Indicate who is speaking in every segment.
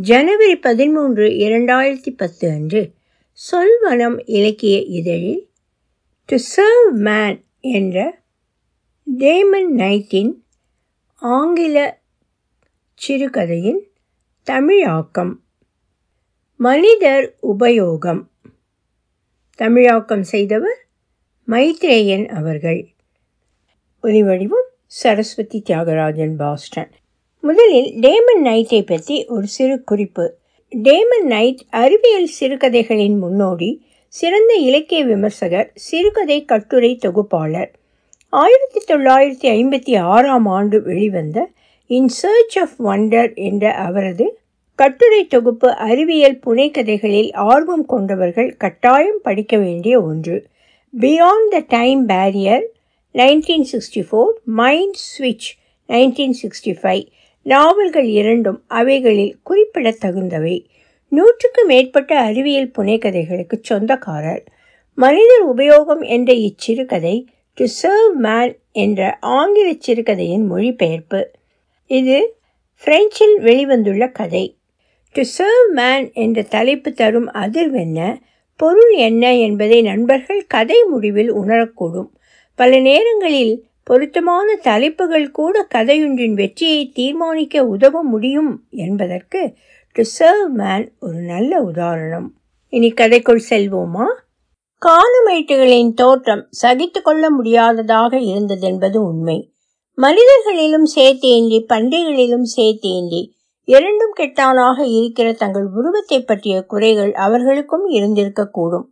Speaker 1: ஜனவரி பதிமூன்று இரண்டாயிரத்தி பத்து அன்று சொல்வனம் இலக்கிய இதழில் டு சர்வ் மேன் என்ற டேமன் நைட்டின் ஆங்கில சிறுகதையின் தமிழாக்கம். மனிதர் உபயோகம். தமிழாக்கம் செய்தவர் மைத்ரேயன் அவர்கள். ஒலிவடிவம் சரஸ்வதி தியாகராஜன் பாஸ்டன். முதலில் டேமன் நைட்டை பற்றி ஒரு சிறு குறிப்பு. டேமன் நைட் அறிவியல் சிறுகதைகளின் முன்னோடி சிறந்த இலக்கிய விமர்சகர் சிறுகதை கட்டுரை தொகுப்பாளர். ஆயிரத்தி தொள்ளாயிரத்தி ஐம்பத்தி ஆறாம் ஆண்டு வெளிவந்த இன் சர்ச் ஆஃப் வண்டர் என்ற அவரது கட்டுரை தொகுப்பு அறிவியல் புனைக்கதைகளில் ஆர்வம் கொண்டவர்கள் கட்டாயம் படிக்க வேண்டிய ஒன்று. Beyond the time barrier nineteen sixty four mind ஸ்விட்ச் நைன்டீன் சிக்ஸ்டி ஃபைவ் நாவல்கள் இரண்டும் அவைகளில் குறிப்பிடத்தகுந்தவை. நூற்றுக்கு மேற்பட்ட அறிவியல் புனைக்கதைகளுக்கு சொந்தக்காரர். மனிதர் உபயோகம் என்ற இச்சிறுகதை டு சர்வ் மேன் என்ற ஆங்கில சிறுகதையின் மொழிபெயர்ப்பு. இது பிரெஞ்சில் வெளிவந்துள்ள கதை. டு சர்வ் மேன் என்ற தலைப்பு தரும் அதிர்வென்ன பொருள் என்ன என்பதை நண்பர்கள் கதை முடிவில் உணரக்கூடும். பல நேரங்களில் பொருத்தமான தலைப்புகள் கூட கதையொன்றின் வெற்றியை தீர்மானிக்க உதவ முடியும் என்பதற்கு டு சர்வ் மேன் ஒரு நல்ல உதாரணம். இனி கதைக்குள் செல்வோமா? காலமைட்டுகளின் தோற்றம் சகித்து கொள்ள முடியாததாக இருந்ததென்பது உண்மை. மனிதர்களிலும் சேர்த்தேந்தி பன்றிகளிலும் சேர்த்தேந்தி இரண்டும் கெட்டானாக இருக்கிற தங்கள் உருவத்தை பற்றிய குறைகள் அவர்களுக்கும் இருந்திருக்கக்கூடும்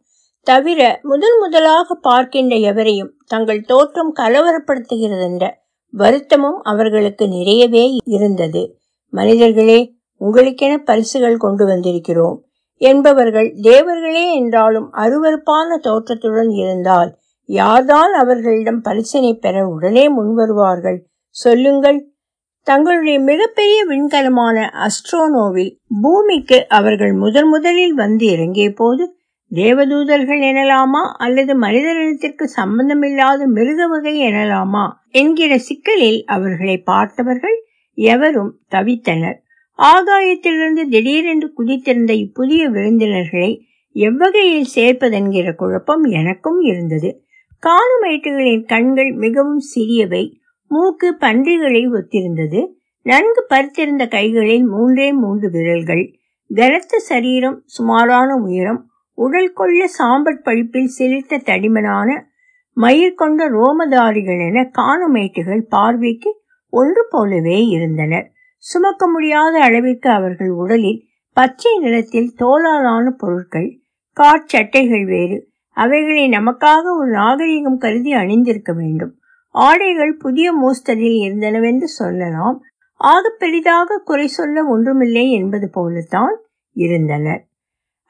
Speaker 1: தவிர முதன் முதலாக பார்க்கின்ற எவரையும் தங்கள் தோற்றம் கலவரப்படுத்துகிறதென்ற வருத்தமும் அவர்களுக்கு நிறையவே இருந்தது. மனிதர்களே உங்களுக்கென பரிசுகள் கொண்டு வந்திருக்கிறோம். என்பவர்கள் தேவர்களே என்றாலும் அருவறுப்பான தோற்றத்துடன் இருந்தால் யார்தான் அவர்களிடம் பரிசனை பெற உடனே முன்வருவார்கள்? சொல்லுங்கள். தங்களுடைய மிகப்பெரிய விண்கலமான அஸ்ட்ரோனோவில் பூமிக்கு அவர்கள் முதன் முதலில் வந்து இறங்கிய போது தேவதூதர்கள் எனலாமா அல்லது மனிதனத்திற்கு சம்பந்தமில்லாத மிருக வகை எனலாமா? என்கிற சிக்கலில் அவர்களை பார்த்தவர்கள் எவரும் தவித்தனர். ஆகாயத்திலிருந்து திடீரென்று குதித்திருந்த இப்புதிய விருந்தினர்களை எவ்வகையில் சேர்ப்பதென்கிற குழப்பம் எனக்கும் இருந்தது. காணுமைட்டுகளின் கண்கள் மிகவும் சிறியவை மூக்கு பன்றிகளை ஒத்திருந்தது. நன்கு பருத்திருந்த கைகளில் மூன்றே மூன்று விரல்கள் கனத்த சரீரம் சுமாரான உயரம் உடல் கொள்ள சாம்பல் பழிப்பில் சிலிர்த்த தடிமனான மயிர் கொண்ட ரோமதாரிகள் என காணமேட்டுகள் பார்வைக்கு ஒன்று போலவே இருந்தனர். சுமக்க முடியாத அளவிற்கு அவர்கள் உடலில் பச்சை நிறத்தில் தோலாலான பொருட்கள் காற்சட்டைகள் வேறு. அவைகளை நமக்காக ஒரு நாகரிகம் கருதி அணிந்திருக்க வேண்டும். ஆடைகள் புதிய மூஸ்டரில் இருந்தனவென்று சொல்லலாம். ஆக பெரிதாக குறை சொல்ல ஒன்றுமில்லை என்பது போலத்தான் இருந்தனர்.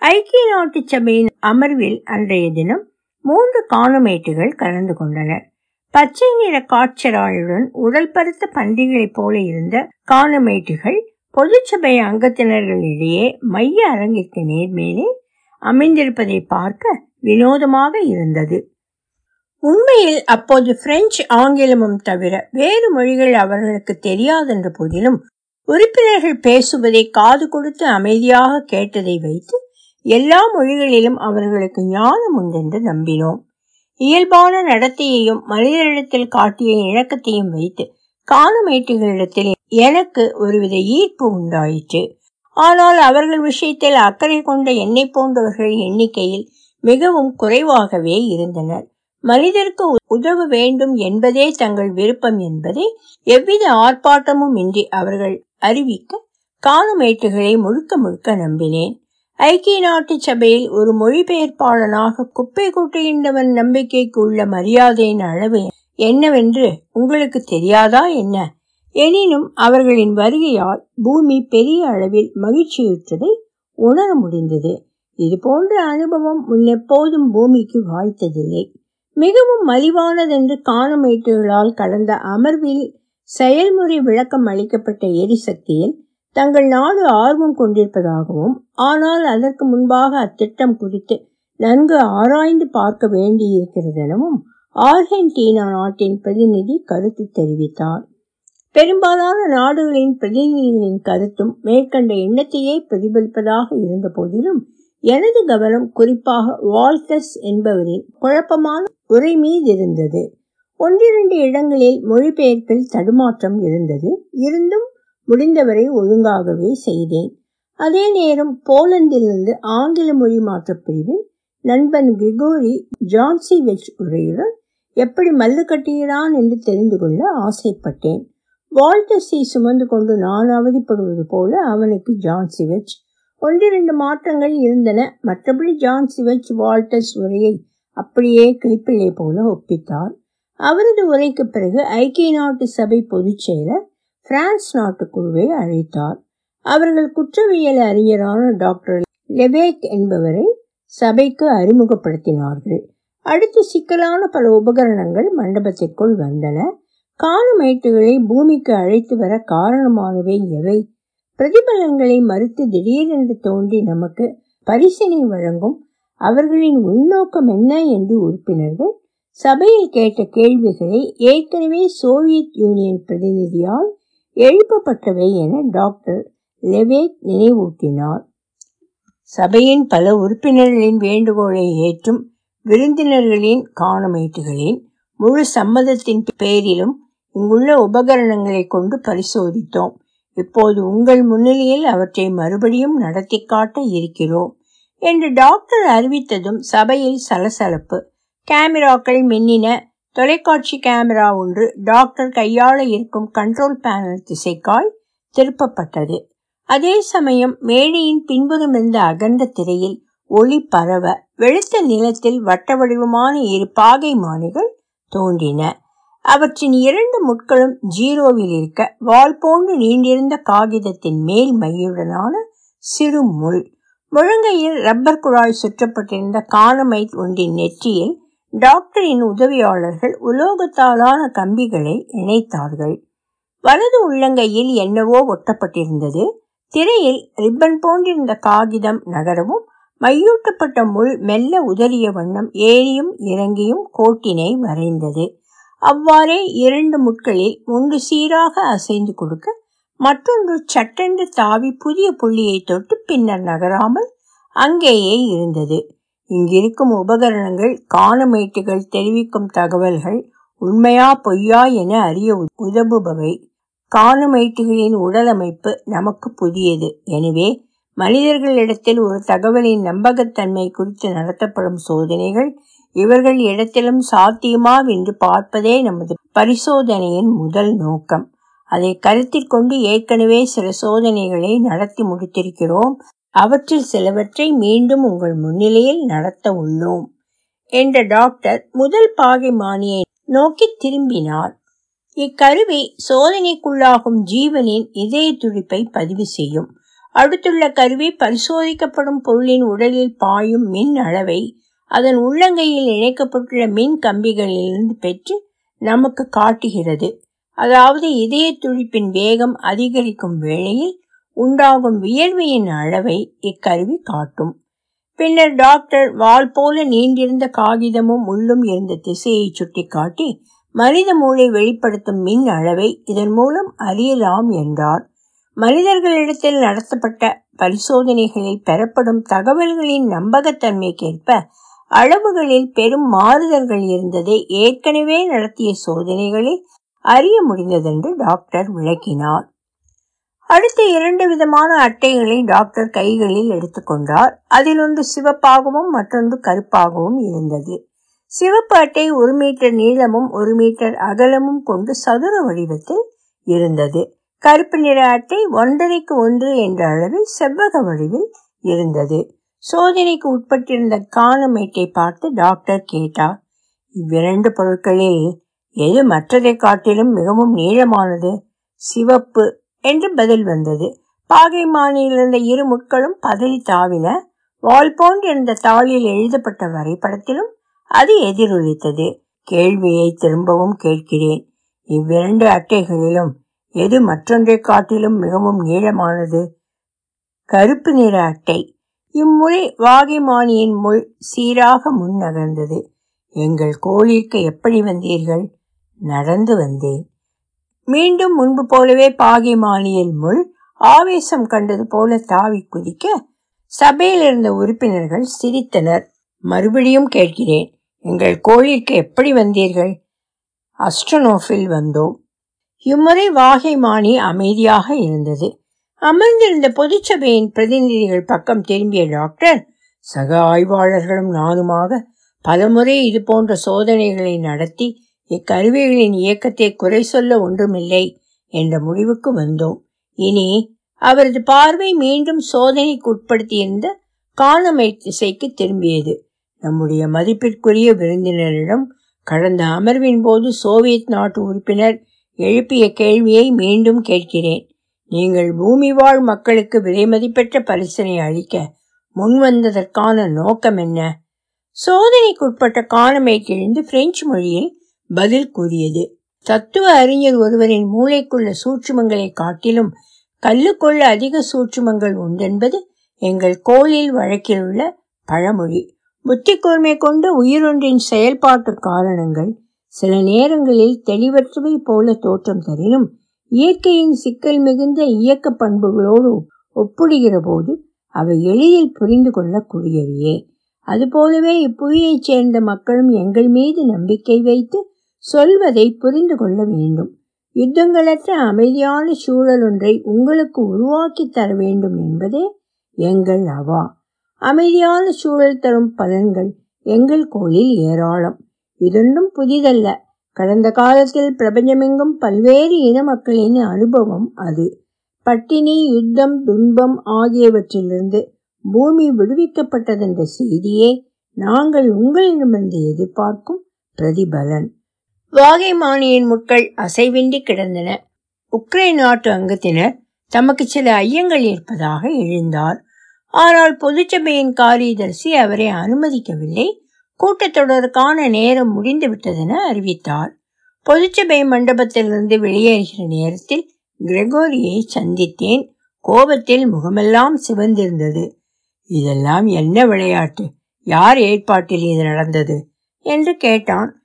Speaker 1: ஐக்கிய நாட்டு சபையின் அமர்வில் அன்றைய தினம் மூன்று காணமேட்டுகள் கலந்து கொண்டனர். பச்சை நிற காட்சராளுடன் உடல் பருத்த பன்றிகளைப் போல இருந்த காணமேட்டுகள் பொதுச்சபை அங்கத்தினர்களிடையே மைய அரங்கிற்கு நேர்மேலே அமைந்திருப்பதை பார்க்க வினோதமாக இருந்தது. உண்மையில் அப்போது பிரெஞ்சு ஆங்கிலமும் தவிர வேறு மொழிகள் அவர்களுக்கு தெரியாதென்ற போதிலும் உறுப்பினர்கள் பேசுவதை காது கொடுத்து அமைதியாக கேட்டதை வைத்து எல்லா மொழிகளிலும் அவர்களுக்கு ஞானம் உண்டென்று நம்பினோம். இயல்பான நடத்தையையும் மனிதரிடத்தில் காட்டிய இணக்கத்தையும் வைத்து காணமேட்டுகளிடத்தில் எனக்கு ஒருவித ஈர்ப்பு உண்டாயிற்று. ஆனால் அவர்கள் விஷயத்தில் அக்கறை கொண்ட என்னை போன்றவர்கள் எண்ணிக்கையில் மிகவும் குறைவாகவே இருந்தனர். மனிதருக்கு உதவ வேண்டும் என்பதே தங்கள் விருப்பம் என்பதை எவ்வித ஆர்ப்பாட்டமும் இன்றி அவர்கள் அறிவிக்க காணமேட்டுகளை முழுக்க முழுக்க நம்பினேன். ஐக்கிய நாட்டு சபையில் ஒரு மொழிபெயர்ப்பாளனாக குப்பை கொட்டுகின்றவன் நம்பிக்கைக்கு உள்ள மரியாதையின் அளவு என்னவென்று உங்களுக்கு தெரியாதா என்ன? எனினும் அவர்களின் வருகையால் பூமி பெரிய அளவில் மகிழ்ச்சியுற்றதை உணர முடிந்தது. இது போன்ற அனுபவம் முன்னெப்போதும் பூமிக்கு வாய்த்ததில்லை. மிகவும் மலிவானதென்று காணமேட்டுகளால் கடந்த அமர்வில் செயல்முறை விளக்கம் அளிக்கப்பட்ட எரிசக்தியில் தங்கள் நாடு ஆர்வம் கொண்டிருப்பதாகவும் ஆனால் அதற்கு முன்பாக அத்திட்டம் குறித்து நன்கு ஆராய்ந்து பார்க்க வேண்டியிருக்கிறதெனவும் ஆர்ஜென்டினா நாட்டின் பிரதிநிதி கருத்து தெரிவித்தார். பெரும்பாலான நாடுகளின் பிரதிநிதிகளின் கருத்தும் மேற்கண்ட எண்ணத்தையே பிரதிபலிப்பதாக இருந்த போதிலும் எனது கவனம் குறிப்பாக வால்டஸ் என்பவரின் குழப்பமான உரை மீது இருந்தது ஒன்றிரண்டு இடங்களில் மொழிபெயர்ப்பில் தடுமாற்றம் இருந்தது. இருந்தும் முடிந்தவரை ஒழுங்காகவே செய்தேன். அதே நேரம் போலந்திலிருந்து ஆங்கில மொழி மாற்றப் பிரிவில் நண்பன் கிரிகோரி ஜான்சிவெச் உரையுடன் எப்படி மல்லு கட்டுகிறான் என்று தெரிந்து கொள்ள ஆசைப்பட்டேன். வால்டஸை சுமந்து கொண்டு நான் அவதிப்படுவது போல அவனுக்கு ஜான்சி வெச் ஒன்றிரண்டு மாற்றங்கள் இருந்தன. மற்றபடி ஜான்சி வெச் வால்டஸ் உரையை அப்படியே கிளிப்பிள்ளை போல ஒப்பித்தார். அவரது உரைக்கு பிறகு ஐக்கிய நாட்டு சபை பொதுச் செயலர் பிரான்ஸ் நாட்டுக்குழுவை அழைத்தார். அவர்கள் குற்றவியல் அறிஞரான டாக்டர் லெபேக் என்பவரை சபைக்கு அறிமுகப்படுத்தினார்கள். அடுத்து சிக்கலான பல உபகரணங்கள் மண்டபத்திற்குள் வந்தன. காணுமேட்டுகளை பூமிக்கு அழைத்து வர காரணமானவை எவை? பிரதிபலன்களை மறுத்து திடீரென்று தோன்றி நமக்கு பரிசனை வழங்கும் அவர்களின் உள்நோக்கம் என்ன என்று உறுப்பினர்கள் சபையில் கேட்ட கேள்விகளை ஏற்கனவே சோவியத் யூனியன் பிரதிநிதியால் எழுப்பப்பட்டவை என டாக்டர் லெவேக் நினைவூட்டினார். சபையின் பல உறுப்பினர்களின் வேண்டுகோளை ஏற்றும் விருந்தினர்களின் காணமேட்டுகளின் முழு சம்மதத்தின் பேரிலும் இங்குள்ள உபகரணங்களை கொண்டு பரிசோதித்தோம். இப்போது உங்கள் முன்னிலையில் அவற்றை மறுபடியும் நடத்தி காட்ட இருக்கிறோம் என்று டாக்டர் அறிவித்ததும் சபையில் சலசலப்பு. கேமராக்கள் மின்னின தொலைக்காட்சி கேமரா ஒன்று டாக்டர் கையாள இருக்கும் கண்ட்ரோல் பேனல் திசைக்காய் திருப்பப்பட்டது. அதே சமயம் மேடையின் பின்புறம் இருந்த அகன்ற திரையில் ஒளி பரவ வெளுத்த நிலத்தில் வட்ட வடிவமான இரு பாகை மானிகள் தோன்றின. அவற்றின் இரண்டு முட்களும் ஜீரோவில் இருக்க வால் போன்று நீண்டிருந்த காகிதத்தின் மேல் மையுடனான சிறு முள். முழங்கையில் ரப்பர் குழாய் சுற்றப்பட்டிருந்த காணமை ஒன்றின் நெற்றியில் டாக்டரின் உதவியாளர்கள் உலோகத்தாலான கம்பிகளை இணைத்தார்கள். வலது உள்ளங்கையில் என்னவோ ஒட்டப்பட்டிருந்தது. திரையில் ரிப்பன் போன்றிருந்த காகிதம் நகரவும் மையூட்டப்பட்ட முள் மெல்ல உதறிய வண்ணம் ஏறியும் இறங்கியும் கோட்டினை வரைந்தது. அவ்வாறே இரண்டு முட்களில் ஒன்று சீராக அசைந்து கொடுக்க மற்றொன்று சட்டென்று தாவி புதிய புள்ளியை தொட்டு பின்னர் நகராமல் அங்கேயே இருந்தது. இங்கிருக்கும் உபகரணங்கள் காணமேட்டுகள் தெரிவிக்கும் தகவல்கள் உண்மையா பொய்யா என அறிய உதவுபவை. காணமேட்டுகளின் உடலமைப்பு நமக்கு புதியது. எனவே மனிதர்களிடத்தில் ஒரு தகவலின் நம்பகத்தன்மை குறித்து நடத்தப்படும் சோதனைகள் இவர்கள் இடத்திலும் சாத்தியமா என்று பார்ப்பதே நமது பரிசோதனையின் முதல் நோக்கம். அதை கருத்தில் கொண்டு ஏற்கனவே சில சோதனைகளை நடத்தி முடித்திருக்கிறோம். அவற்றில் சிலவற்றை மீண்டும் உங்கள் முன்னிலையில் நடத்த உள்ளோம் என்ற டாக்டர் முதல் பாகை மானியை நோக்கி திரும்பினார். இக்கருவி சோதனைக்குள்ளாகும் ஜீவனின் இதய துடிப்பை பதிவு செய்யும். அடுத்துள்ள கருவி பரிசோதிக்கப்படும் பொருளின் உடலில் பாயும் மின் அளவை அதன் உள்ளங்கையில் இணைக்கப்பட்டுள்ள மின் கம்பிகளிலிருந்து பெற்று நமக்கு காட்டுகிறது. அதாவது இதய துடிப்பின் வேகம் அதிகரிக்கும் வேளையில் உண்டாகும் வியர்வையின் அளவை இக்கருவி காட்டும். பின்னர் டாக்டர் வால் போல நீண்டிருந்த காகிதமும் உள்ளும் இருந்த திசையை சுட்டிக்காட்டி மனித மூளை வெளிப்படுத்தும் மின் அளவை இதன் மூலம் அறியலாம் என்றார். மனிதர்களிடத்தில் நடத்தப்பட்ட பரிசோதனைகளில் பெறப்படும் தகவல்களின் நம்பகத்தன்மைக்கேற்ப அளவுகளில் பெரும் மாறுதல்கள் இருந்ததை ஏற்கனவே நடத்திய சோதனைகளில் அறிய முடிந்ததென்று டாக்டர் விளக்கினார். அடுத்த இரண்டு விதமான அட்டைகளை டாக்டர் கைகளில் எடுத்துக்கொண்டார். அதில் ஒன்று சிவப்பாகவும் மற்றொன்று கருப்பாகவும் இருந்தது. சிவப்பு அட்டை ஒரு மீட்டர் நீளமும் ஒரு மீட்டர் அகலமும் கொண்டு சதுர வடிவத்தில் இருந்தது. கருப்பு நிற அட்டை ஒன்றரைக்கு ஒன்று என்ற அளவில் செவ்வக வடிவில் இருந்தது. சோதனைக்கு உட்பட்டிருந்த காணமேட்டை பார்த்து டாக்டர் கேட்டார் இவ்விரண்டு பொருட்களில் எது மற்றதை காட்டிலும் மிகவும் நீளமானது? சிவப்பு என்று பதில் வந்தது. பாகை மானியிலிருந்த இரு முட்களும் பதறி தாவின. வால் என்ற தாளில் எழுதப்பட்ட வரைபடத்திலும் அது எதிரொலித்தது. கேள்வியை திரும்பவும் கேட்கிறேன். இவ்விரண்டு அட்டைகளிலும் எது மற்றொன்றை காட்டிலும் மிகவும் நீளமானது? கருப்பு நிற அட்டை. இம்முறை வாகைமானியின் முள் சீராக முன் நகர்ந்தது. எங்கள் கோழிக்கு எப்படி வந்தீர்கள்? நடந்து வந்தேன். மீண்டும் முன்பு போலவே பாகிமானியில் முள் ஆவேசம் கண்டது போல தாவி குதிக்க சபையில் இருந்த உறுப்பினர்கள் சிரித்தனர். மறுபடியும் கேட்கிறேன் எங்கள் கோயிலுக்கு எப்படி வந்தீர்கள்? அஸ்ட்ரனோஃபில் வந்தோம். இம்முறை வாகைமானி அமைதியாக இருந்தது. அமர்ந்திருந்த பொதுச்சபையின் பிரதிநிதிகள் பக்கம் திரும்பிய டாக்டர் சக ஆய்வாளர்களும் நானுமாக பலமுறை இது போன்ற சோதனைகளை நடத்தி இக்கருவிகளின் இயக்கத்தை குறை சொல்ல ஒன்றுமில்லை என்ற முடிவுக்கு வந்தோம். இனி அவரது பார்வை மீண்டும் சோதனைக்கு உட்படுத்தியிருந்த காணமை திசைக்கு திரும்பியது. நம்முடைய மதிப்பிற்குரிய விருந்தினரிடம் கடந்த அமர்வின் போது சோவியத் நாட்டு உறுப்பினர் எழுப்பிய கேள்வியை மீண்டும் கேட்கிறேன். நீங்கள் பூமி வாழ் மக்களுக்கு விலைமதிப்பெற்ற பரிசனை அளிக்க முன்வந்ததற்கான நோக்கம் என்ன? சோதனைக்குட்பட்ட காணமைக்கிழிந்து பிரெஞ்சு மொழியில் பதில் கூறியது. தத்துவ அறிஞர் ஒருவரின் மூளைக்குள்ள சூட்சுமங்களை காட்டிலும் கல்லுக்குள்ள அதிக சூட்சுமங்கள் உண்டென்பது எங்கள் கோயில் வழக்கில் உள்ள பழமொழி. புத்தி கூர்மை கொண்ட உயிரொன்றின் செயல்பாட்டு காரணங்கள் சில நேரங்களில் தெளிவற்றவை போல தோற்றம் தரினும் இயற்கையின் சிக்கல் மிகுந்த இயக்க பண்புகளோடு ஒப்பிடுகிற போது அவை எளிதில் புரிந்து கொள்ளக்கூடியவையே. அதுபோலவே இப்புவியைச் சேர்ந்த மக்களும் எங்கள் மீது நம்பிக்கை வைத்து சொல்வதை புரிந்து கொள்ள வேண்டும். யுத்தங்களற்ற அமைதியான சூழல் ஒன்றை உங்களுக்கு உருவாக்கி தர வேண்டும் என்பதே எங்கள் அவா. அமைதியான சூழல் தரும் பலன்கள் எங்கள் கோளில் ஏராளம். இதொன்றும் புதிதல்ல. கடந்த காலத்தில் பிரபஞ்சமெங்கும் பல்வேறு இன மக்களின் அனுபவம் அது. பட்டினி யுத்தம் துன்பம் ஆகியவற்றிலிருந்து பூமி விடுவிக்கப்பட்டதென்ற செய்தியே நாங்கள் உங்களிடமிருந்து எதிர்பார்க்கும் பிரதிபலன். வாகைமானியின் முட்கள் அசைவின்றி கிடந்தன. உக்ரைன் நாட்டு அங்கத்தினர் தமக்கு சில ஐயங்கள் இருப்பதாக எழுந்தார். ஆனால் பொதுச்சபையின் காரியதர்சி அவரை அனுமதிக்கவில்லை. கூட்டத்தொடருக்கான நேரம் முடிந்து விட்டதென அறிவித்தார். பொதுச்சபை மண்டபத்திலிருந்து வெளியேறுகிற நேரத்தில் கிரெகோரியை சந்தித்தேன். கோபத்தில் முகமெல்லாம் சிவந்திருந்தது. இதெல்லாம் என்ன விளையாட்டு? யார் ஏற்பாட்டில் இது நடந்தது? என்று கேட்டான்.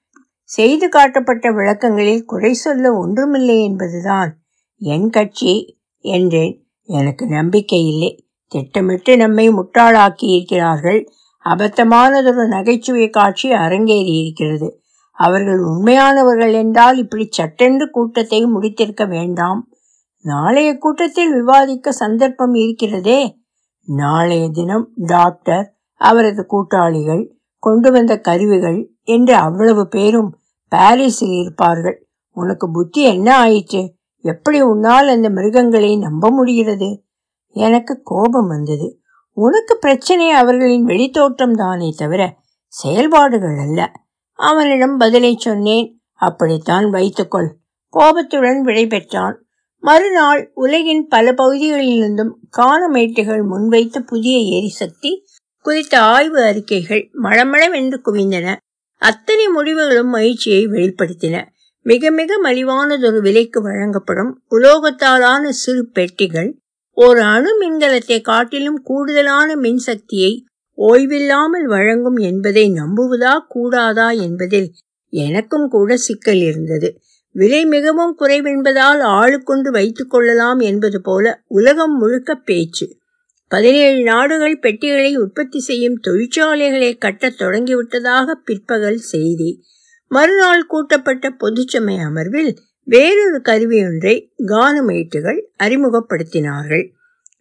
Speaker 1: செய்து காட்டப்பட்ட விளக்கங்களில் குறை சொல்ல ஒன்றுமில்லை என்பதுதான். என் கட்சி என்றேன் எனக்கு நம்பிக்கை இல்லை. திட்டமிட்டு நம்மை முட்டாளாக்கி இருக்கிறார்கள் அபத்தமானதொரு நகைச்சுவை காட்சி அரங்கேறி இருக்கிறது. அவர்கள் உண்மையானவர்கள் என்றால் இப்படி சட்டென்று கூட்டத்தை முடித்திருக்க வேண்டாம். நாளைய கூட்டத்தில் விவாதிக்க சந்தர்ப்பம் இருக்கிறதே. நாளைய தினம் டாக்டர் அவரது கூட்டாளிகள் கொண்டு வந்த கருவிகள் என்று அவ்வளவு பேரும் பாரிஸில் இருப்பார்கள். உனக்கு புத்தி என்ன ஆயிற்று? எப்படி உன்னால் அந்த மிருகங்களை நம்ப முடிகிறது? எனக்கு கோபம் வந்தது. உனக்கு பிரச்சனை அவர்களின் வெளித்தோற்றம் தானே தவிர செயல்பாடுகள் அல்ல. அவனிடம் பதிலை சொன்னேன். அப்படித்தான் வைத்துக்கொள். கோபத்துடன் விடைபெற்றான் மறுநாள் உலகின் பல பகுதிகளிலிருந்தும் காணமேட்டுகள் முன்வைத்த புதிய எரிசக்தி குறித்த ஆய்வு அறிக்கைகள் மளமளவென்று குவிந்தன. அத்தனை முடிவுகளும் மகிழ்ச்சியை வெளிப்படுத்தின. மிக மிக மலிவானதொரு விலைக்கு வழங்கப்படும் உலோகத்தாலான சிறு பெட்டிகள் ஒரு அணு மின்கலத்தை காட்டிலும் கூடுதலான மின்சக்தியை ஓய்வில்லாமல் வழங்கும் என்பதை நம்புவதா கூடாதா என்பதில் எனக்கும் கூட சிக்கல் இருந்தது. விலை மிகவும் குறைவென்பதால் ஆளுக்கொண்டு வைத்துக் கொள்ளலாம் என்பது போல உலகம் முழுக்க பேச்சு. பதினேழு நாடுகள் பெட்டிகளை உற்பத்தி செய்யும் தொழிற்சாலைகளை கட்டத் தொடங்கிவிட்டதாக பிற்பகல் செய்தி. மறுநாள் கூட்டப்பட்ட பொதுச்சமய அமர்வில் வேறொரு கருவியொன்றை கானமேட்டுகள் அறிமுகப்படுத்தினார்கள்.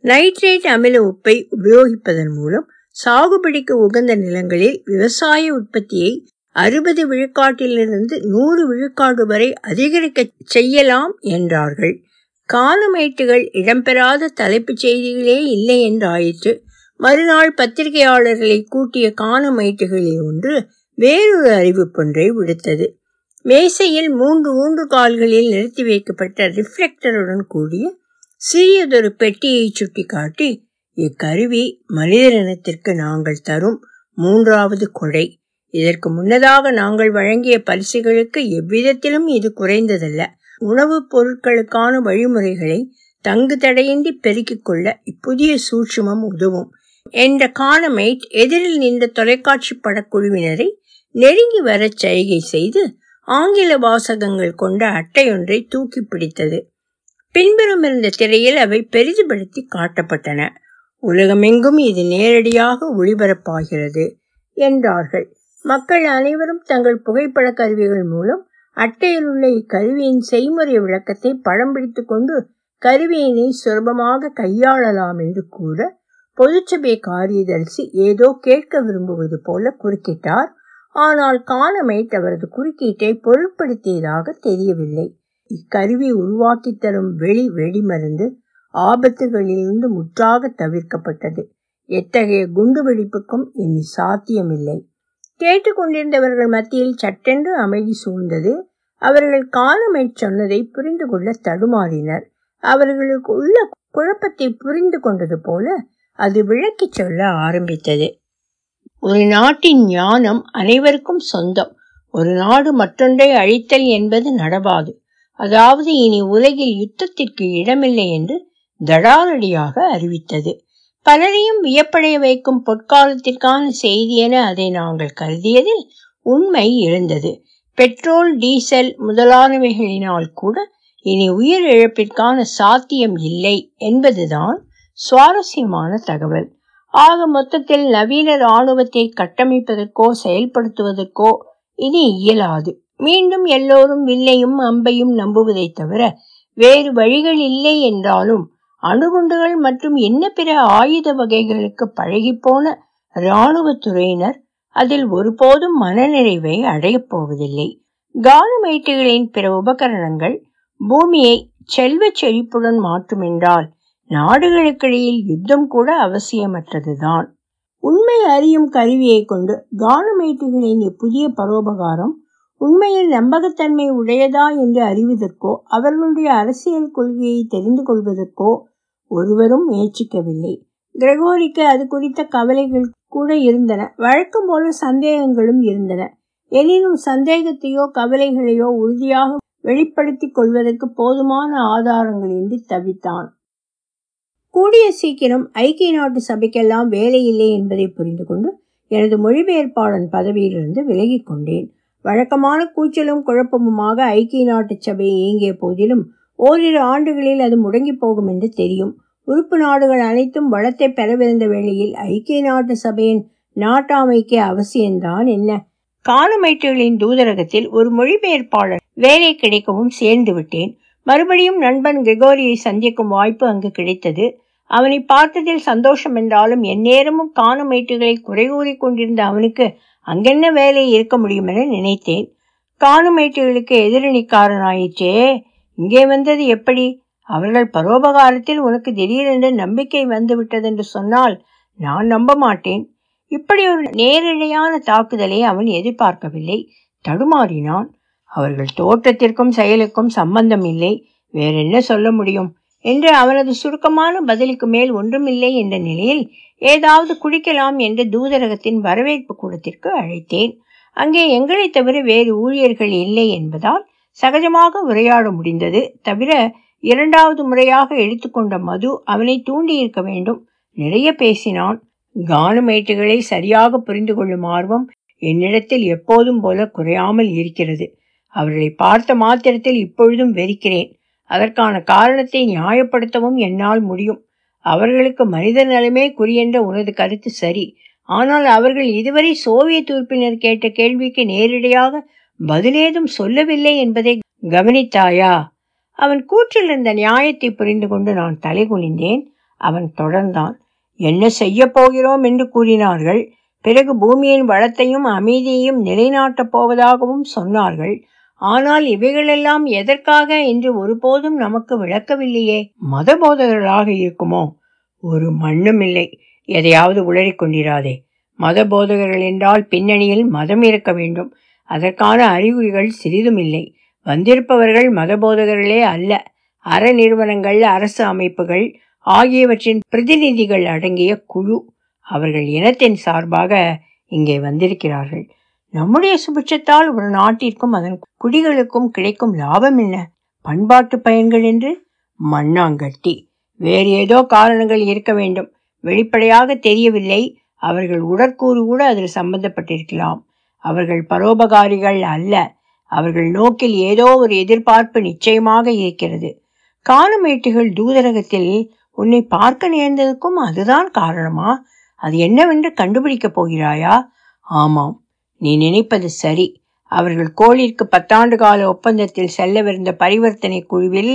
Speaker 1: நைட்ரேட் அமில உப்பை உபயோகிப்பதன் மூலம் சாகுபடிக்கு உகந்த நிலங்களில் விவசாய உற்பத்தியை அறுபது விழுக்காட்டிலிருந்து நூறு விழுக்காடு வரை அதிகரிக்க செய்யலாம் என்றார்கள். காலமேட்டுகள் இடம்பெறாத தலைப்புச் செய்திகளே இல்லை என்றாயிற்று. மறுநாள் பத்திரிகையாளர்களை கூட்டிய காலமேட்டுகளில் ஒன்று வேறொரு அறிவிப்பொன்றை விடுத்தது. மேசையில் மூன்று மூன்று கால்களில் நிறுத்தி வைக்கப்பட்ட ரிஃப்ளெக்டருடன் கூடிய சிறியதொரு பெட்டியை சுட்டிக்காட்டி இக்கருவி மனிதரினத்திற்கு நாங்கள் தரும் மூன்றாவது கொடை. இதற்கு முன்னதாக நாங்கள் வழங்கிய பரிசுகளுக்கு எவ்விதத்திலும் இது குறைந்ததல்ல. உணவுப் பொருட்களுக்கான வழிமுறைகளை தங்கு தடையின்றி பெருக்கிக் கொள்ள இப்புதிய சூட்சுமம் உதவும். என்ற காணமைட் எதிரில் நின்ற தொலைக்காட்சி படக்குழுவினரை நெருங்கி வரச் சைகை செய்து ஆங்கில வாசகங்கள் கொண்ட அட்டையொன்றை தூக்கி பிடித்தது. பின்புறம் இருந்த திரையில் அவை பெரிதுபடுத்தி காட்டப்பட்டன. உலகமெங்கும் இது நேரடியாக ஒளிபரப்பாகிறது என்றார்கள். மக்கள் அனைவரும் தங்கள் புகைப்பட கருவிகள் மூலம் அட்டையில் உள்ள இக்கருவியின் செய்முறை விளக்கத்தை படம் பிடித்து கொண்டு கருவியினை சுலபமாக கையாளலாம் என்று கூற பொதுச்சபை காரியதரிசி ஏதோ கேட்க விரும்புவது போல குறுக்கிட்டார். ஆனால் கானமேட் அவரது குறுக்கீட்டை பொருட்படுத்தியதாக தெரியவில்லை. இக்கருவி உருவாக்கி தரும் வெளி வெடிமருந்து ஆபத்துகளிலிருந்து முற்றாக தவிர்க்கப்பட்டது. எத்தகைய குண்டுவெடிப்புக்கும் இனி சாத்தியமில்லை. கேட்டுக்கொண்டிருந்தவர்கள் மத்தியில் சட்டென்று அமைதி சூழ்ந்தது. அவர்கள் காலமைச் சொன்னதை புரிந்து கொள்ள தடுமாறினர். அவர்களுக்கு உள்ள குழப்பத்தை புரிந்து கொண்டது போல அது விளக்கிச் சொல்ல ஆரம்பித்தது. ஒரு நாட்டின் ஞானம் அனைவருக்கும் சொந்தம். ஒரு நாடு மற்றொன்றை அழித்தல் என்பது நடவாது. அதாவது இனி உலகில் யுத்தத்திற்கு இடமில்லை என்று தடாலடியாக அறிவித்தது. பலரையும் வியப்படைய வைக்கும் பொற்காலத்திற்கான செய்தி என அதை நாங்கள் கருதியதில் உண்மை இருந்தது பெட்ரோல் டீசல் முதலானவைகளினால் கூட இனி உயிர் இழப்பிற்கான சாத்தியம் இல்லை என்பதுதான் சுவாரஸ்யமான தகவல். ஆக மொத்தத்தில் நவீன இராணுவத்தை கட்டமைப்பதற்கோ செயல்படுத்துவதற்கோ இனி இயலாது. மீண்டும் எல்லோரும் வில்லையும் அம்பையும் நம்புவதை தவிர வேறு வழிகள் இல்லை என்றாலும் அணுகுண்டுகள் மற்றும் என்ன பிற ஆயுத வகைகளுக்கு பழகிப்போன இராணுவத்துறையினர் அதில் ஒருபோதும் மனநிறைவை அடையப் போவதில்லை. காலமேட்டுகளின் பிற உபகரணங்கள் பூமியை செல்வ செழிப்புடன் மாற்றும் என்றால் நாடுகளுக்கிடையில் யுத்தம் கூட அவசியமற்றதுதான். உண்மை அறியும் கருவியை கொண்டு கானமேட்டுகளின் இப்புதிய பரோபகாரம் உண்மையில் நம்பகத்தன்மை உடையதா என்று அறிவதற்கோ அவர்களுடைய அரசியல் கொள்கையை தெரிந்து கொள்வதற்கோ ஒருவரும் முயற்சிக்கவில்லை. கிரகோரிக்கு அது குறித்த கவலைகள் கூட இருந்தன. வழக்கம் போல சந்தேகங்களும் இருந்தன. எனினும் சந்தேகத்தையோ கவலைகளையோ உறுதியாக வெளிப்படுத்திக் கொள்வதற்கு போதுமான ஆதாரங்கள் இன்றி தவித்தான். கூடிய சீக்கிரம் ஐக்கிய நாட்டு சபைக்கெல்லாம் வேலை இல்லை என்பதை புரிந்து கொண்டு எனது மொழிபெயர்ப்பாளன் பதவியிலிருந்து விலகிக் கொண்டேன். வழக்கமான கூச்சலும் குழப்பமுமாக ஐக்கிய நாட்டு சபை இயங்கிய போதிலும் ஓரிரு ஆண்டுகளில் அது முடங்கி போகும் என்று தெரியும். உறுப்பு நாடுகள் அனைத்தும் வளத்தை பெறவிருந்த வேளையில் ஐக்கிய நாட்டு சபையின் நாட்டாமைக்கு அவசியம்தான் என்ன? காலமைட்டுகளின் தூதரகத்தில் ஒரு மொழிபெயர்ப்பாளர் வேலை கிடைக்கவும் சேர்ந்து விட்டேன் மறுபடியும் நண்பன் கிரிகோரியை சந்திக்கும் வாய்ப்பு அங்கு கிடைத்தது. அவனை பார்த்ததில் சந்தோஷம் என்றாலும் எந்நேரமும் காணுமேட்டுகளை குறை கூறி கொண்டிருந்த அவனுக்கு அங்கென்ன வேலை இருக்க முடியும் என நினைத்தேன். காணுமேட்டுகளுக்கு எதிரணிக்காரனாயிற்றே இங்கே வந்தது எப்படி? அவர்கள் பரோபகாரத்தில் உனக்கு திடீரென்று நம்பிக்கை வந்து விட்டதென்று சொன்னால் நான் நம்ப மாட்டேன் இப்படி ஒரு நேரடியான தாக்குதலை அவன் எதிர்பார்க்கவில்லை. தடுமாறினான். அவர்கள் தோற்றத்திற்கும் செயலுக்கும் சம்பந்தம் இல்லை. வேறென்ன சொல்ல முடியும்? என்று அவனது சுருக்கமான பதிலுக்கு மேல் ஒன்றுமில்லை என்ற நிலையில் ஏதாவது குடிக்கலாம் என்று தூதரகத்தின் வரவேற்பு கூடத்திற்கு அழைத்தேன். அங்கே எங்களை தவிர வேறு ஊழியர்கள் இல்லை என்பதால் சகஜமாக உரையாட முடிந்தது. தவிர இரண்டாவது முறையாக எடுத்துக்கொண்ட மது அவனை தூண்டியிருக்க வேண்டும். நிறைய பேசினான். கானமேட்டுகளை சரியாக புரிந்து கொள்ளும் ஆர்வம் என்னிடத்தில் எப்போதும் போல குறையாமல் இருக்கிறது. அவர்களை பார்த்த மாத்திரத்தில் இப்பொழுதும் வெறுக்கிறேன். அதற்கான காரணத்தை நியாயப்படுத்தவும் என்னால் முடியும். அவர்களுக்கு மனித நலமே குறியென்ற உனது கருத்து சரி. ஆனால் அவர்கள் இதுவரை சோவியத் உறுப்பினர் கேட்ட கேள்விக்கு நேரடியாக பதிலேதும் சொல்லவில்லை என்பதை கவனித்தாயா? அவன் கூற்றில் இருந்த நியாயத்தை புரிந்து கொண்டு நான் தலை குனிந்தேன். அவன் தொடர்ந்தான். என்ன செய்ய போகிறோம்? என்று கூறினார்கள். பிறகு பூமியின் வளத்தையும் அமைதியையும் நிலைநாட்டப் போவதாகவும் சொன்னார்கள். ஆனால் இவைகளெல்லாம் எதற்காக? என்று ஒருபோதும் நமக்கு விளக்கவில்லையே. மத போதகர்களாக இருக்குமோ? ஒரு மண்ணும் இல்லை. எதையாவது உளறிக் கொண்டிராதே. மத போதகர்கள் என்றால் பின்னணியில் மதம் இருக்க வேண்டும். அதற்கான அறிகுறிகள் சிறிதும் இல்லை. வந்திருப்பவர்கள் மதபோதகர்களே அல்ல. அற நிறுவனங்கள் அரசு அமைப்புகள் ஆகியவற்றின் பிரதிநிதிகள் அடங்கிய குழு அவர்கள் இனத்தின் சார்பாக இங்கே வந்திருக்கிறார்கள். நம்முடைய சுபிட்சத்தால் ஒரு நாட்டிற்கும் அதன் குடிகளுக்கும் கிடைக்கும் லாபம் என்ன? பண்பாட்டு பயன்கள் என்று? மண்ணாங்கட்டி. வேறு ஏதோ காரணங்கள் இருக்க வேண்டும். வெளிப்படையாக தெரியவில்லை. அவர்கள் உடற்கூறு கூட அதில் சம்பந்தப்பட்டிருக்கலாம். அவர்கள் பரோபகாரிகள் அல்ல. அவர்கள் நோக்கில் ஏதோ ஒரு எதிர்பார்ப்பு நிச்சயமாக இருக்கிறது. காலமேட்டுகள் தூதரகத்தில் உன்னை பார்க்க நேர்ந்ததுக்கும் அதுதான் காரணமா? அது என்னவென்று கண்டுபிடிக்கப் போகிறாயா? ஆமாம் நீ நினைப்பது சரி. அவர்கள் கோளிற்கு பத்தாண்டு கால ஒப்பந்தத்தில் செல்லவிருந்த பரிவர்த்தனை குழுவில்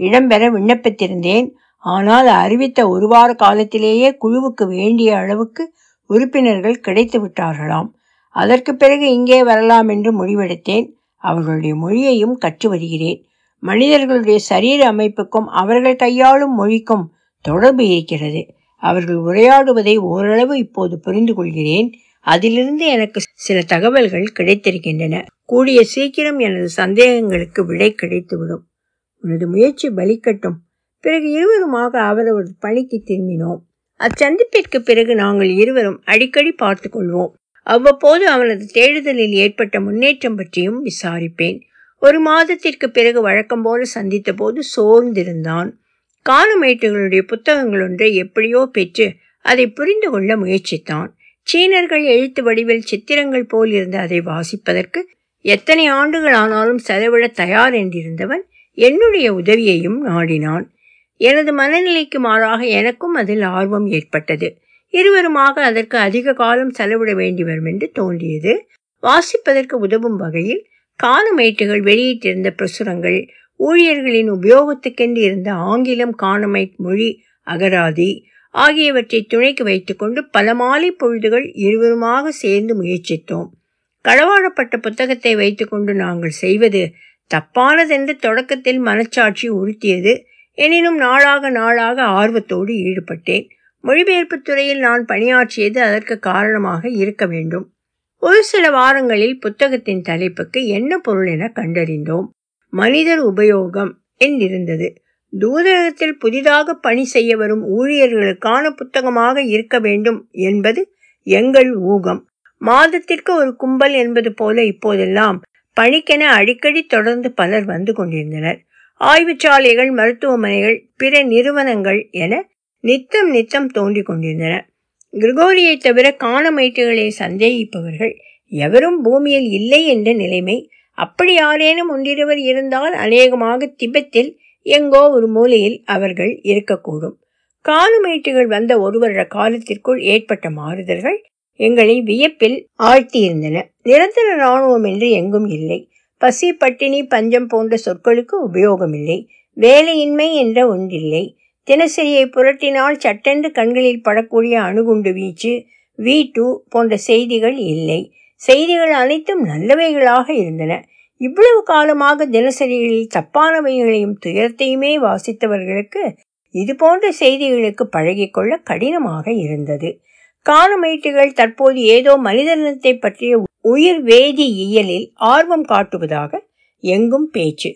Speaker 1: இடம்பெற விண்ணப்பித்திருந்தேன். ஆனால் அறிவித்த ஒரு வார காலத்திலேயே குழுவுக்கு வேண்டிய அளவுக்கு உறுப்பினர்கள் கிடைத்து விட்டார்களாம் அதற்கு பிறகு இங்கே வரலாம் என்று முடிவெடுத்தேன். அவர்களுடைய மொழியையும் கற்று வருகிறேன். மனிதர்களுடைய சரீர அமைப்புக்கும் அவர்கள் கையாளும் மொழிக்கும் தொடர்பு இருக்கிறது. அவர்கள் உரையாடுவதை ஓரளவு இப்போது புரிந்து கொள்கிறேன். அதிலிருந்து எனக்கு சில தகவல்கள் கிடைத்திருக்கின்றன. கூடிய சீக்கிரம் எனது சந்தேகங்களுக்கு விடை கிடைத்துவிடும். உனது முயற்சி பலிக்கட்டும். பிறகு இருவருமாக அவரவர் பணிக்கு திரும்பினோம். அச்சந்திப்பிற்கு பிறகு நாங்கள் இருவரும் அடிக்கடி பார்த்து கொள்வோம். அவ்வப்போது அவனது தேடுதலில் ஏற்பட்ட முன்னேற்றம் பற்றியும் விசாரிப்பேன். ஒரு மாதத்திற்கு பிறகு வழக்கம் போல சந்தித்த போது சோர்ந்திருந்தான். காலமேட்டுகளுடைய புத்தகங்கள் ஒன்றை எப்படியோ பெற்று அதை புரிந்து கொள்ள முயற்சித்தான். சீனர்கள் எழுத்து வடிவில் சித்திரங்கள் போல் இருந்த அதை வாசிப்பதற்கு எத்தனை ஆண்டுகள் ஆனாலும் செலவிட தயார் என்றிருந்தவன் என்னுடைய உதவியையும் நாடினான். எனது மனநிலைக்கு மாறாக எனக்கும் அதில் ஆர்வம் ஏற்பட்டது. இருவருமாக அதற்கு அதிக காலம் செலவிட வேண்டி வரும் என்று தோன்றியது. வாசிப்பதற்கு உதவும் வகையில் காணமேட்டுகள் வெளியிட்டிருந்த பிரசுரங்கள் ஊழியர்களின் உபயோகத்துக்கென்று இருந்த ஆங்கிலம் காணமைட் மொழி அகராதி ஆகியவற்றை துணைக்கு வைத்துக்கொண்டு பல மாலை பொழுதுகள் இருவருமாக சேர்ந்து முயற்சித்தோம். களவாடப்பட்ட புத்தகத்தை வைத்துக்கொண்டு நாங்கள் செய்வது தப்பானதென்று தொடக்கத்தில் மனச்சாட்சி உறுத்தியது. எனினும் நாளாக நாளாக ஆர்வத்தோடு ஈடுபட்டேன். மொழிபெயர்ப்பு துறையில் நான் பணியாற்றியது அதற்கு காரணமாக இருக்க வேண்டும். ஒரு சில வாரங்களில் புத்தகத்தின் தலைப்புக்கு என்ன பொருள் என கண்டறிந்தோம். மனிதர் உபயோகம் என்றிருந்தது. தூதரகத்தில் புதிதாக பணி செய்ய வரும் ஊழியர்களுக்கான புத்தகமாக இருக்க வேண்டும் என்பது எங்கள் ஊகம். மாதத்திற்கு ஒரு கும்பல் என்பது போல இப்போதெல்லாம் பணிக்கென அடிக்கடி தொடர்ந்து பலர் வந்து கொண்டிருந்தனர். ஆய்வுச்சாலைகள் மருத்துவமனைகள் பிற நிறுவனங்கள் என நித்தம் நித்தம் தோன்றிக் கொண்டிருந்தன. கிரிகோரியை தவிர காணமைட்டுகளை சந்தேகிப்பவர்கள் எவரும் பூமியில் இல்லை என்ற நிலைமை. அப்படி யாரேனும் ஒன்றிருவர் இருந்தால் அநேகமாக திபெத்தில் எங்கோ ஒரு மூலையில் அவர்கள் இருக்கக்கூடும். காலுமேட்டுகள் வந்த ஒரு வருட காலத்திற்குள் ஏற்பட்ட மாறுதல்கள் எங்களை வியப்பில் ஆழ்த்தியிருந்தன. நிரந்தர இராணுவம் என்று எங்கும் இல்லை. பசி பட்டினி பஞ்சம் போன்ற சொற்களுக்கு உபயோகமில்லை. வேலையின்மை என்ற ஒன்றில்லை. தினசரியை புரட்டினால் சட்டென்று கண்களில் படக்கூடிய அணுகுண்டு வீச்சு வி டூ போன்ற செய்திகள் இல்லை. செய்திகள் அனைத்தும் நல்லவைகளாக இருந்தன. இவ்வளவு காலமாக தினசரிகளில் தப்பானவைகளையும் துயரத்தையுமே வாசித்தவர்களுக்கு இது போன்ற செய்திகளுக்கு பழகிக்கொள்ள கடினமாக இருந்தது. காணமேட்டுகள் தற்போது ஏதோ மனிதனத்தை பற்றிய உயிர் வேதியியலில் ஆர்வம் காட்டுவதாக எங்கும் பேச்சு.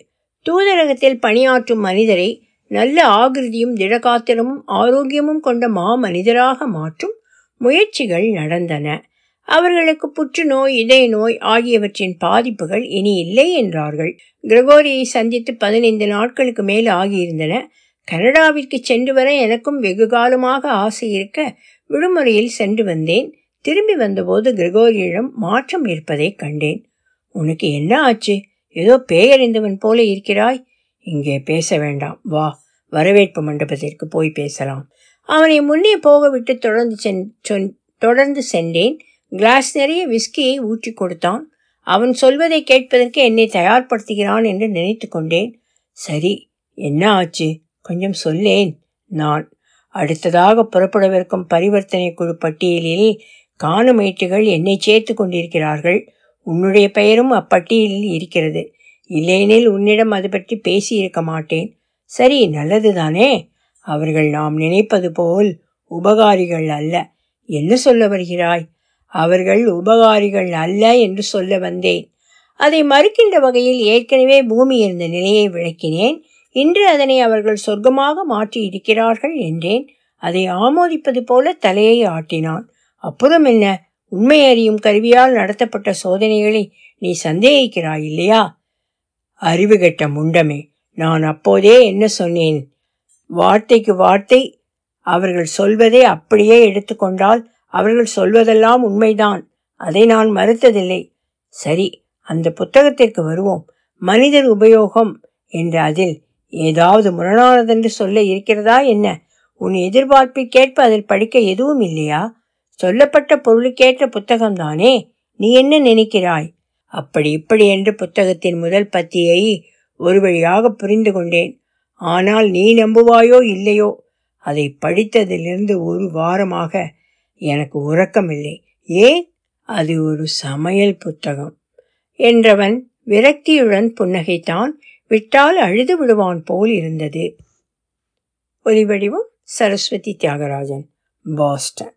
Speaker 1: தூதரகத்தில் பணியாற்றும் மனிதரை நல்ல ஆகிருதியும் திடகாத்திரமும் ஆரோக்கியமும் கொண்ட மாமனிதராக மாற்றும் முயற்சிகள் நடந்தன. அவர்களுக்கு புற்றுநோய் இதய நோய் ஆகியவற்றின் பாதிப்புகள் இனி இல்லை என்றார்கள். கிரகோரியை சந்தித்து பதினைந்து நாட்களுக்கு மேல் ஆகியிருந்தன. கனடாவிற்கு சென்று வர எனக்கும் வெகு காலமாக ஆசை இருக்க விடுமுறையில் சென்று வந்தேன். திரும்பி வந்தபோது கிரகோரியிடம் மாற்றம் இருப்பதை கண்டேன். உனக்கு என்ன ஆச்சு? ஏதோ பேயறிந்தவன் போல இருக்கிறாய். இங்கே பேச வேண்டாம். வா. வரவேற்பு மண்டபத்திற்கு போய் பேசலாம். அவனை முன்னே போக விட்டு தொடர்ந்து சென் தொடர்ந்து சென்றேன். கிளாஸ் நிறைய விஸ்கியை ஊற்றி கொடுத்தான். அவன் சொல்வதை கேட்பதற்கு என்னை தயார்படுத்துகிறான் என்று நினைத்து கொண்டேன். சரி என்ன ஆச்சு? கொஞ்சம் சொல்லேன் நான். அடுத்ததாக புறப்படவிருக்கும் பரிவர்த்தனை குழு பட்டியலில் காணுமேட்டுகள் என்னை சேர்த்து கொண்டிருக்கிறார்கள். உன்னுடைய பெயரும் அப்பட்டியலில் இருக்கிறது. இல்லையெனில் உன்னிடம் அது பற்றி பேசியிருக்க மாட்டேன். சரி நல்லதுதானே. அவர்கள் நாம் நினைப்பது போல் உபகாரிகள் அல்ல. என்ன சொல்ல வருகிறாய்? அவர்கள் உபகாரிகள் அல்ல என்று சொல்ல வந்தேன். அதை மறுக்கின்ற வகையில் ஏற்கனவே பூமி இருந்த நிலையை விளக்கினேன். இன்று அதனை அவர்கள் சொர்க்கமாக மாற்றி இருக்கிறார்கள் என்றேன். அதை ஆமோதிப்பது போல தலையை ஆட்டினான். அப்புறம் என்ன? உண்மை அறியும் கருவியால் நடத்தப்பட்ட சோதனைகளை நீ சந்தேகிக்கிறாய் இல்லையா? அறிவு கெட்ட முண்டமே. நான் அப்போதே என்ன சொன்னேன்? வார்த்தைக்கு வார்த்தை அவர்கள் சொல்வதை அப்படியே எடுத்துக்கொண்டால் அவர்கள் சொல்வதெல்லாம் உண்மைதான். அதை நான் மறுத்ததில்லை. சரி அந்த புத்தகத்திற்கு வருவோம். மனிதர் உபயோகம் என்ற அதில் ஏதாவது முரணானதென்று சொல்ல இருக்கிறதா என்ன? உன் எதிர்பார்ப்பிற்கேற்ப அதில் படிக்க எதுவும் இல்லையா? சொல்லப்பட்ட பொருளுக்கேற்ற புத்தகம்தானே? நீ என்ன நினைக்கிறாய்? அப்படி இப்படி என்று புத்தகத்தின் முதல் பத்தியை ஒரு வழியாக புரிந்து கொண்டேன். ஆனால் நீ நம்புவாயோ இல்லையோ? அதை படித்ததிலிருந்து ஒரு வாரமாக எனக்கு உறக்கமில்லை. ஏன்? அது ஒரு சமையல் புத்தகம். என்றவன் விரக்தியுடன் புன்னகைத்தான். விட்டால் அழுது விடுவான் போல் இருந்தது. ஒலிவடிவம் சரஸ்வதி தியாகராஜன் பாஸ்டன்.